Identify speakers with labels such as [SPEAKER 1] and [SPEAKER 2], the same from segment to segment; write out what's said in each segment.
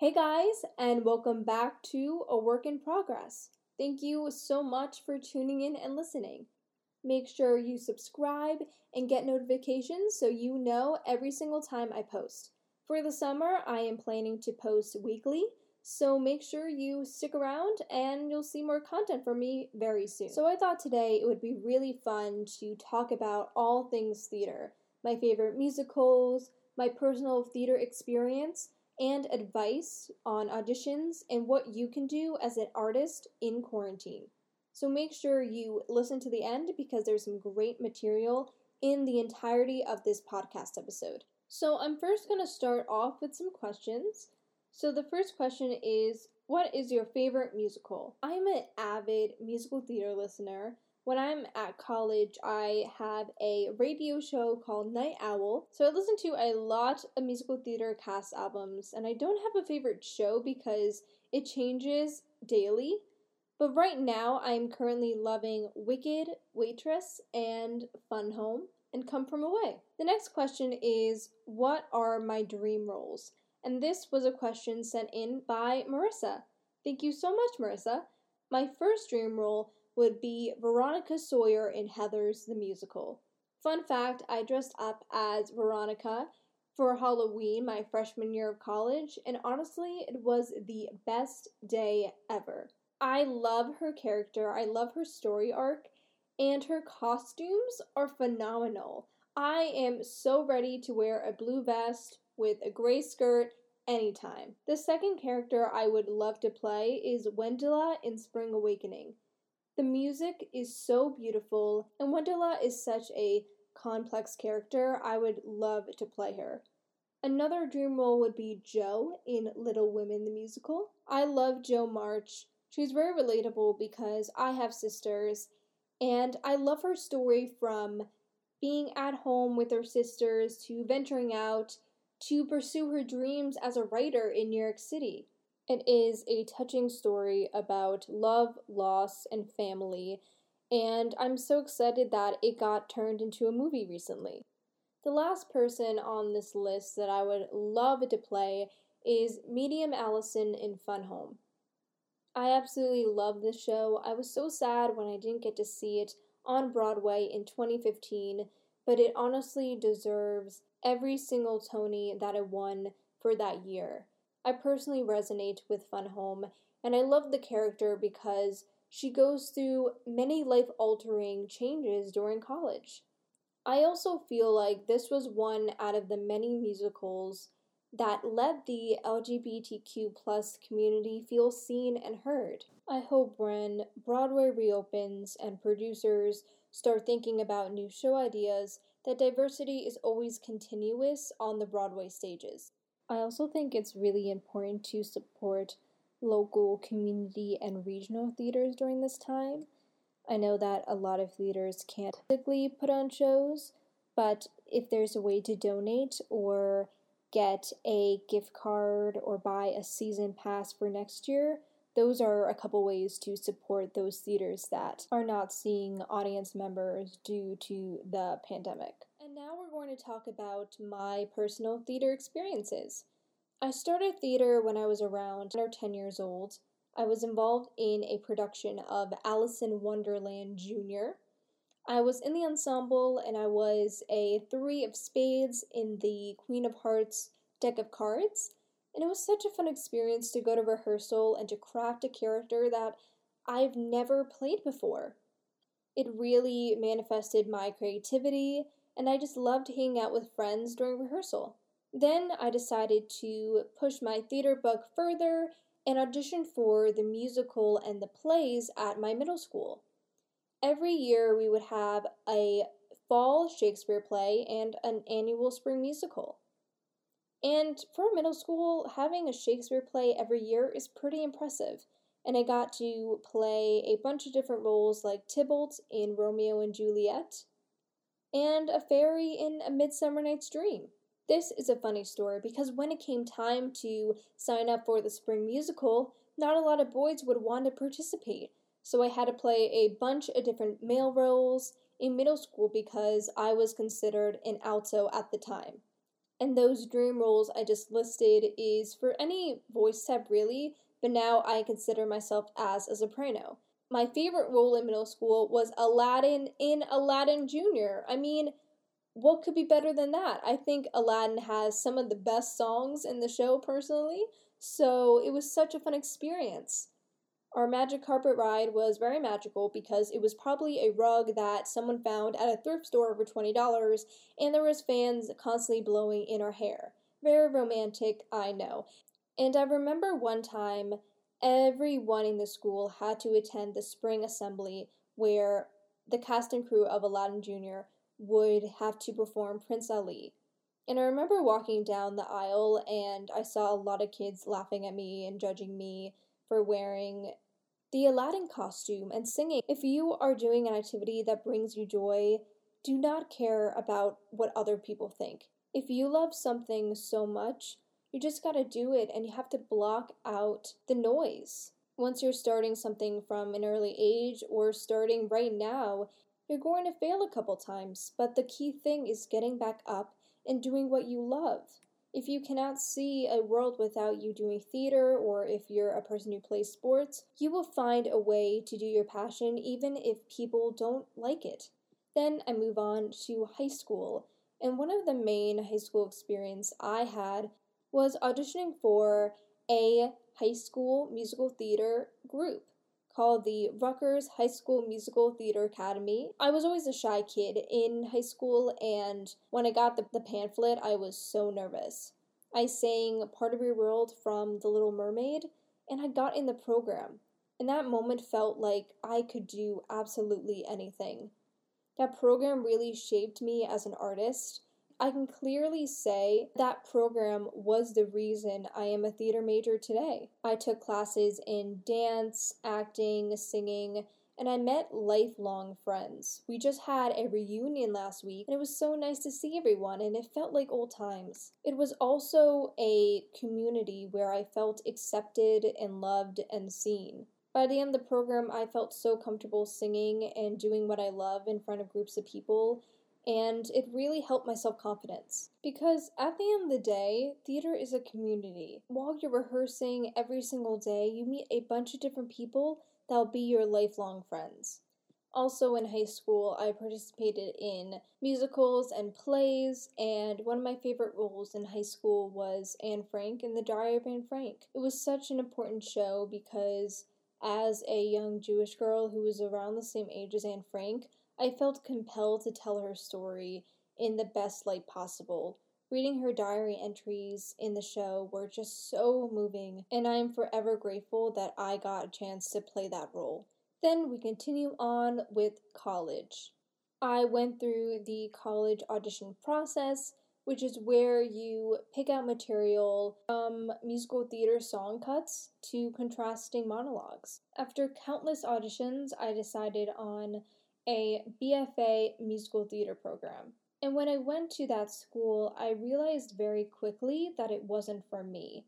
[SPEAKER 1] Hey guys, and welcome back to A Work in Progress. Thank you so much for tuning in and listening. Make sure you subscribe and get notifications so you know every single time I post. For the summer, I am planning to post weekly, so make sure you stick around and you'll see more content from me very soon. So, I thought today it would be really fun to talk about all things theater my favorite musicals, my personal theater experience and advice on auditions and what you can do as an artist in quarantine. So make sure you listen to the end because there's some great material in the entirety of this podcast episode. So I'm first going to start off with some questions. So the first question is What is your favorite musical? I'm an avid musical theater listener when I'm at college, I have a radio show called Night Owl. So I listen to a lot of musical theater cast albums, and I don't have a favorite show because it changes daily. But right now, I'm currently loving Wicked, Waitress, and Fun Home, and Come From Away. The next question is What are my dream roles? And this was a question sent in by Marissa. Thank you so much, Marissa. My first dream role would be Veronica Sawyer in Heathers the Musical. Fun fact I dressed up as Veronica for Halloween my freshman year of college, and honestly, it was the best day ever. I love her character, I love her story arc, and her costumes are phenomenal. I am so ready to wear a blue vest with a gray skirt anytime. The second character I would love to play is Wendla in Spring Awakening. The music is so beautiful, and Wendla is such a complex character. I would love to play her. Another dream role would be Jo in Little Women the musical. I love Jo March. She's very relatable because I have sisters, and I love her story from being at home with her sisters to venturing out to pursue her dreams as a writer in New York City. It is a touching story about love, loss, and family, and I'm so excited that it got turned into a movie recently. The last person on this list that I would love to play is Medium Allison in Fun Home. I absolutely love this show. I was so sad when I didn't get to see it on Broadway in 2015, but it honestly deserves every single Tony that it won for that year. I personally resonate with Fun Home, and I love the character because she goes through many life altering changes during college. I also feel like this was one out of the many musicals that let the LGBTQ plus community feel seen and heard. I hope when Broadway reopens and producers start thinking about new show ideas that diversity is always continuous on the Broadway stages. I also think it's really important to support local community and regional theaters during this time. I know that a lot of theaters can't physically put on shows, but if there's a way to donate or get a gift card or buy a season pass for next year, those are a couple ways to support those theaters that are not seeing audience members due to the pandemic. To talk about my personal theater experiences. I started theater when I was around 10 or 10 years old. I was involved in a production of Alice in Wonderland Jr. I was in the ensemble and I was a three of spades in the Queen of Hearts deck of cards. And it was such a fun experience to go to rehearsal and to craft a character that I've never played before. It really manifested my creativity and I just loved hanging out with friends during rehearsal. Then I decided to push my theater book further and audition for the musical and the plays at my middle school. Every year we would have a fall Shakespeare play and an annual spring musical. And for a middle school, having a Shakespeare play every year is pretty impressive. And I got to play a bunch of different roles like Tybalt in Romeo and Juliet, and a fairy in A Midsummer Night's Dream. This is a funny story because when it came time to sign up for the spring musical, not a lot of boys would want to participate. So I had to play a bunch of different male roles in middle school because I was considered an alto at the time. And those dream roles I just listed is for any voice type really, but now I consider myself as a soprano. My favorite role in middle school was Aladdin in Aladdin Jr. I mean, what could be better than that? I think Aladdin has some of the best songs in the show personally, so it was such a fun experience. Our magic carpet ride was very magical because it was probably a rug that someone found at a thrift store for $20 and there was fans constantly blowing in our hair. Very romantic, I know. And I remember one time everyone in the school had to attend the spring assembly where the cast and crew of Aladdin Jr. would have to perform Prince Ali. And I remember walking down the aisle and I saw a lot of kids laughing at me and judging me for wearing the Aladdin costume and singing. If you are doing an activity that brings you joy, do not care about what other people think. If you love something so much, you just gotta do it and you have to block out the noise. Once you're starting something from an early age or starting right now, you're going to fail a couple times, but the key thing is getting back up and doing what you love. If you cannot see a world without you doing theater, or if you're a person who plays sports, you will find a way to do your passion even if people don't like it. Then I move on to high school, and one of the main high school experience I had was auditioning for a high school musical theater group called the Rutgers High School Musical Theater Academy. I was always a shy kid in high school, and when I got the, the pamphlet, I was so nervous. I sang Part of Your World from The Little Mermaid, and I got in the program. And that moment felt like I could do absolutely anything. That program really shaped me as an artist I can clearly say that program was the reason I am a theater major today. I took classes in dance, acting, singing, and I met lifelong friends. We just had a reunion last week, and it was so nice to see everyone, and it felt like old times. It was also a community where I felt accepted and loved and seen. By the end of the program, I felt so comfortable singing and doing what I love in front of groups of people and it really helped my self confidence. Because at the end of the day, theater is a community. While you're rehearsing every single day, you meet a bunch of different people that'll be your lifelong friends. Also, in high school, I participated in musicals and plays, and one of my favorite roles in high school was Anne Frank in The Diary of Anne Frank. It was such an important show because, as a young Jewish girl who was around the same age as Anne Frank, I felt compelled to tell her story in the best light possible. Reading her diary entries in the show were just so moving, and I am forever grateful that I got a chance to play that role. Then we continue on with college. I went through the college audition process, which is where you pick out material from musical theater song cuts to contrasting monologues. After countless auditions, I decided on a BFA musical theater program. And when I went to that school, I realized very quickly that it wasn't for me.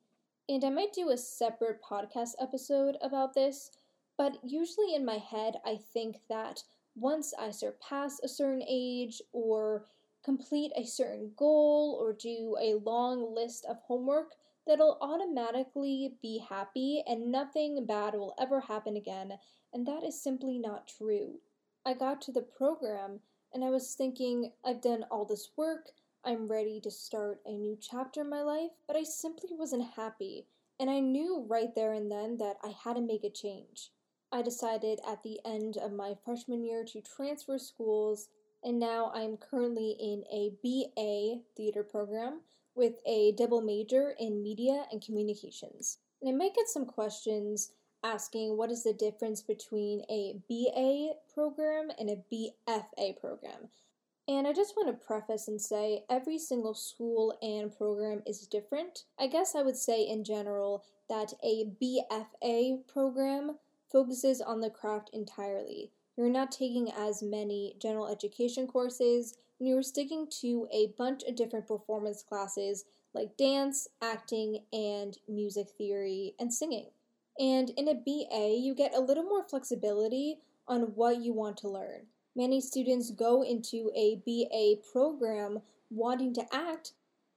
[SPEAKER 1] And I might do a separate podcast episode about this, but usually in my head, I think that once I surpass a certain age or complete a certain goal or do a long list of homework, that I'll automatically be happy and nothing bad will ever happen again, and that is simply not true. I got to the program and I was thinking, I've done all this work, I'm ready to start a new chapter in my life, but I simply wasn't happy, and I knew right there and then that I had to make a change. I decided at the end of my freshman year to transfer schools, and now I am currently in a BA theater program with a double major in media and communications. And I might get some questions asking what is the difference between a BA program and a BFA program. And I just want to preface and say every single school and program is different. I guess I would say in general that a BFA program focuses on the craft entirely. You're not taking as many general education courses, and you're sticking to a bunch of different performance classes like dance, acting, and music theory and singing. And in a BA, you get a little more flexibility on what you want to learn. Many students go into a BA program wanting to act,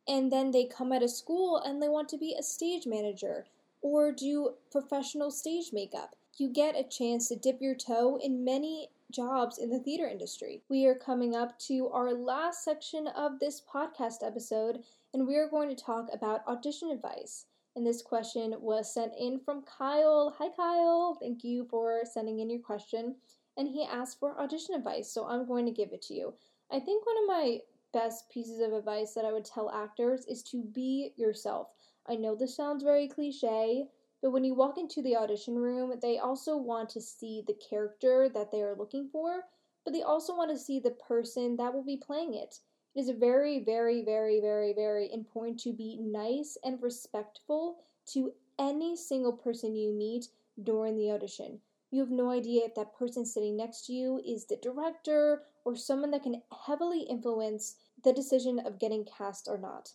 [SPEAKER 1] and then they come out of school and they want to be a stage manager or do professional stage makeup. You get a chance to dip your toe in many jobs in the theater industry. We are coming up to our last section of this podcast episode, and we are going to talk about audition advice. And this question was sent in from Kyle. Hi, Kyle. Thank you for sending in your question. And he asked for audition advice, so I'm going to give it to you. I think one of my best pieces of advice that I would tell actors is to be yourself. I know this sounds very cliche, but when you walk into the audition room, they also want to see the character that they are looking for, but they also want to see the person that will be playing it. It is very, very, very, very, very important to be nice and respectful to any single person you meet during the audition. You have no idea if that person sitting next to you is the director or someone that can heavily influence the decision of getting cast or not.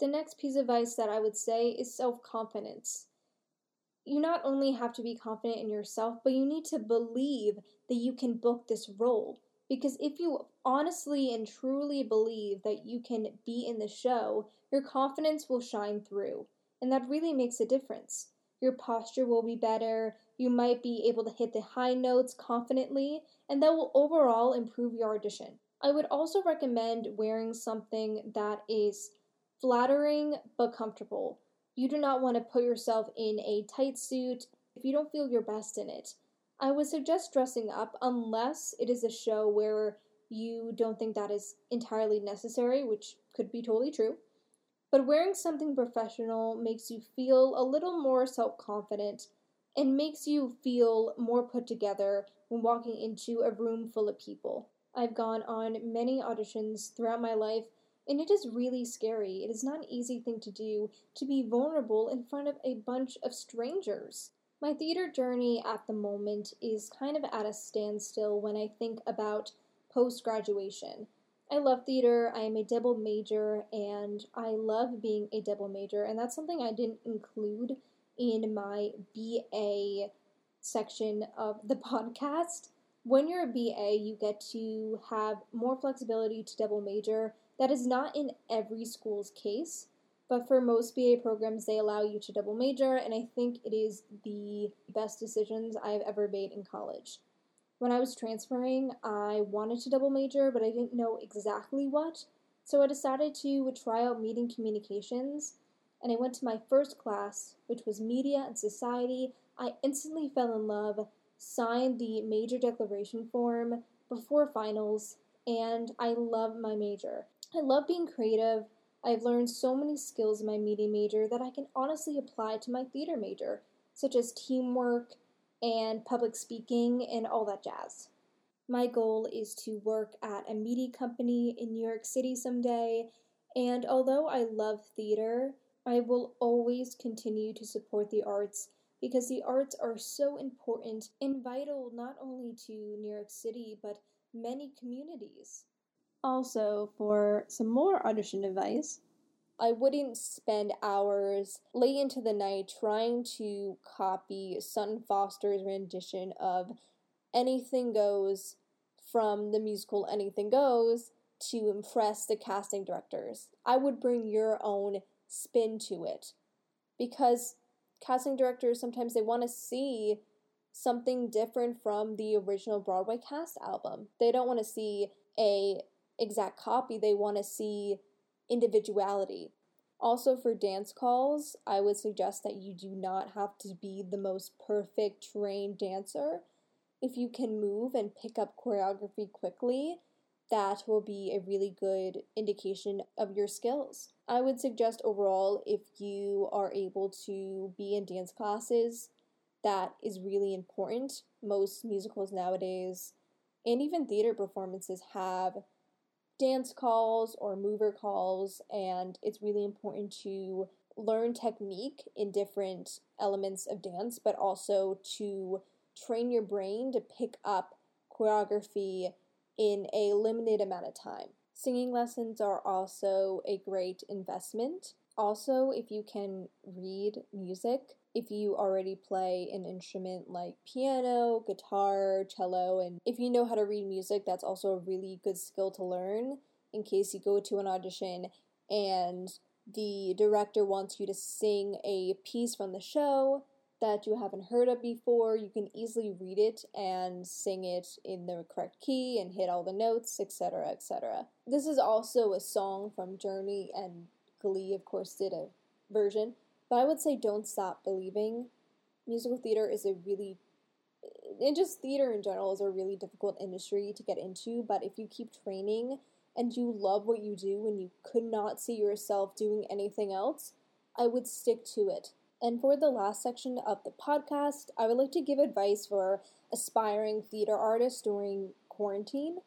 [SPEAKER 1] The next piece of advice that I would say is self confidence. You not only have to be confident in yourself, but you need to believe that you can book this role. Because if you honestly and truly believe that you can be in the show, your confidence will shine through. And that really makes a difference. Your posture will be better, you might be able to hit the high notes confidently, and that will overall improve your audition. I would also recommend wearing something that is flattering but comfortable. You do not want to put yourself in a tight suit if you don't feel your best in it. I would suggest dressing up unless it is a show where you don't think that is entirely necessary, which could be totally true. But wearing something professional makes you feel a little more self confident and makes you feel more put together when walking into a room full of people. I've gone on many auditions throughout my life, and it is really scary. It is not an easy thing to do to be vulnerable in front of a bunch of strangers. My theater journey at the moment is kind of at a standstill when I think about post graduation. I love theater, I am a double major, and I love being a double major, and that's something I didn't include in my BA section of the podcast when you're a BA, you get to have more flexibility to double major. That is not in every school's case, but for most BA programs, they allow you to double major, and I think it is the best decisions I've ever made in college. When I was transferring, I wanted to double major, but I didn't know exactly what, so I decided to try out meeting communications, and I went to my first class, which was media and society. I instantly fell in love signed the major declaration form before finals, and I love my major. I love being creative. I've learned so many skills in my media major that I can honestly apply to my theater major, such as teamwork and public speaking and all that jazz. My goal is to work at a media company in New York City someday, and although I love theater, I will always continue to support the arts because the arts are so important and vital not only to New York City but many communities. Also, for some more audition advice, I wouldn't spend hours late into the night trying to copy Sutton Foster's rendition of Anything Goes from the musical Anything Goes to impress the casting directors. I would bring your own spin to it because casting directors sometimes they want to see something different from the original Broadway cast album. They don't want to see a exact copy, they want to see individuality. Also for dance calls, I would suggest that you do not have to be the most perfect trained dancer. If you can move and pick up choreography quickly, that will be a really good indication of your skills. I would suggest overall if you are able to be in dance classes, that is really important. Most musicals nowadays and even theater performances have dance calls or mover calls, and it's really important to learn technique in different elements of dance, but also to train your brain to pick up choreography in a limited amount of time. Singing lessons are also a great investment. Also, if you can read music, if you already play an instrument like piano, guitar, cello, and if you know how to read music, that's also a really good skill to learn in case you go to an audition and the director wants you to sing a piece from the show that you haven't heard of before, you can easily read it and sing it in the correct key and hit all the notes, etc., etc. This is also a song from Journey and Glee, of course, did a version, but I would say Don't Stop Believing. Musical theater is a really and just theater in general is a really difficult industry to get into, but if you keep training and you love what you do and you could not see yourself doing anything else, I would stick to it. And for the last section of the podcast, I would like to give advice for aspiring theater artists during quarantine.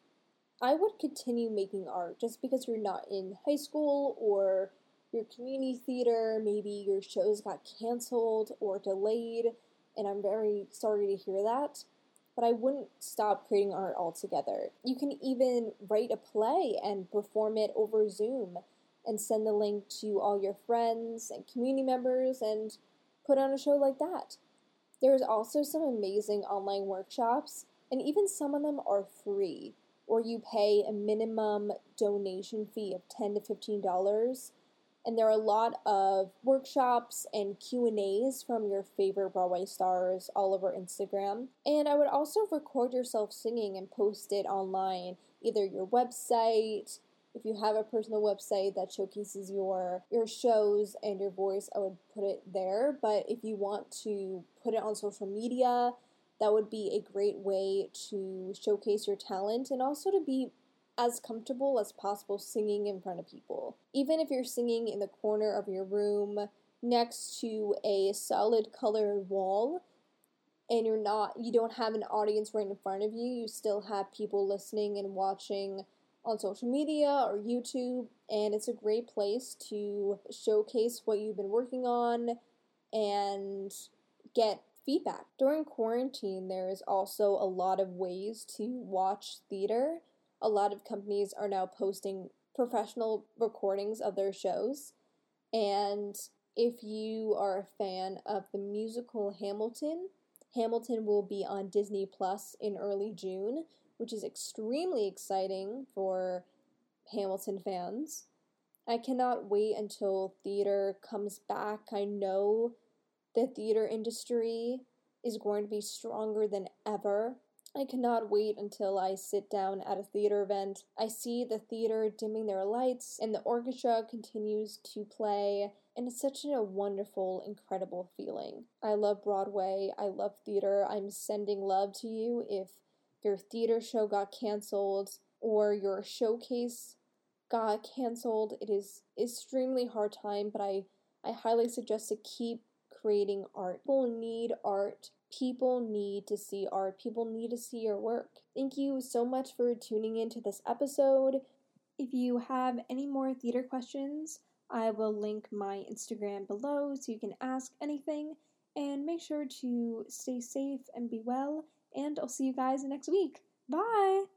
[SPEAKER 1] I would continue making art just because you're not in high school or your community theater, maybe your shows got canceled or delayed, and I'm very sorry to hear that. But I wouldn't stop creating art altogether. You can even write a play and perform it over Zoom and send the link to all your friends and community members and put on a show like that. There is also some amazing online workshops, and even some of them are free, or you pay a minimum donation fee of 10 to $15. And there are a lot of workshops and Q&As from your favorite Broadway stars all over Instagram. And I would also record yourself singing and post it online, either your website, if you have a personal website that showcases your your shows and your voice, I would put it there. But if you want to put it on social media, that would be a great way to showcase your talent and also to be as comfortable as possible singing in front of people. Even if you're singing in the corner of your room next to a solid colored wall and you're not you don't have an audience right in front of you, you still have people listening and watching on social media or YouTube, and it's a great place to showcase what you've been working on and get feedback. During quarantine, there is also a lot of ways to watch theater. A lot of companies are now posting professional recordings of their shows, and if you are a fan of the musical Hamilton, Hamilton will be on Disney Plus in early June, which is extremely exciting for Hamilton fans. I cannot wait until theater comes back. I know the theater industry is going to be stronger than ever. I cannot wait until I sit down at a theater event. I see the theater dimming their lights and the orchestra continues to play, and it's such a wonderful, incredible feeling. I love Broadway. I love theater. I'm sending love to you if your theater show got canceled or your showcase got canceled. It is extremely hard time, but I, I highly suggest to keep creating art. People need art. People need to see art. People need to see your work. Thank you so much for tuning into this episode. If you have any more theater questions, I will link my Instagram below so you can ask anything. And make sure to stay safe and be well and I'll see you guys next week. Bye!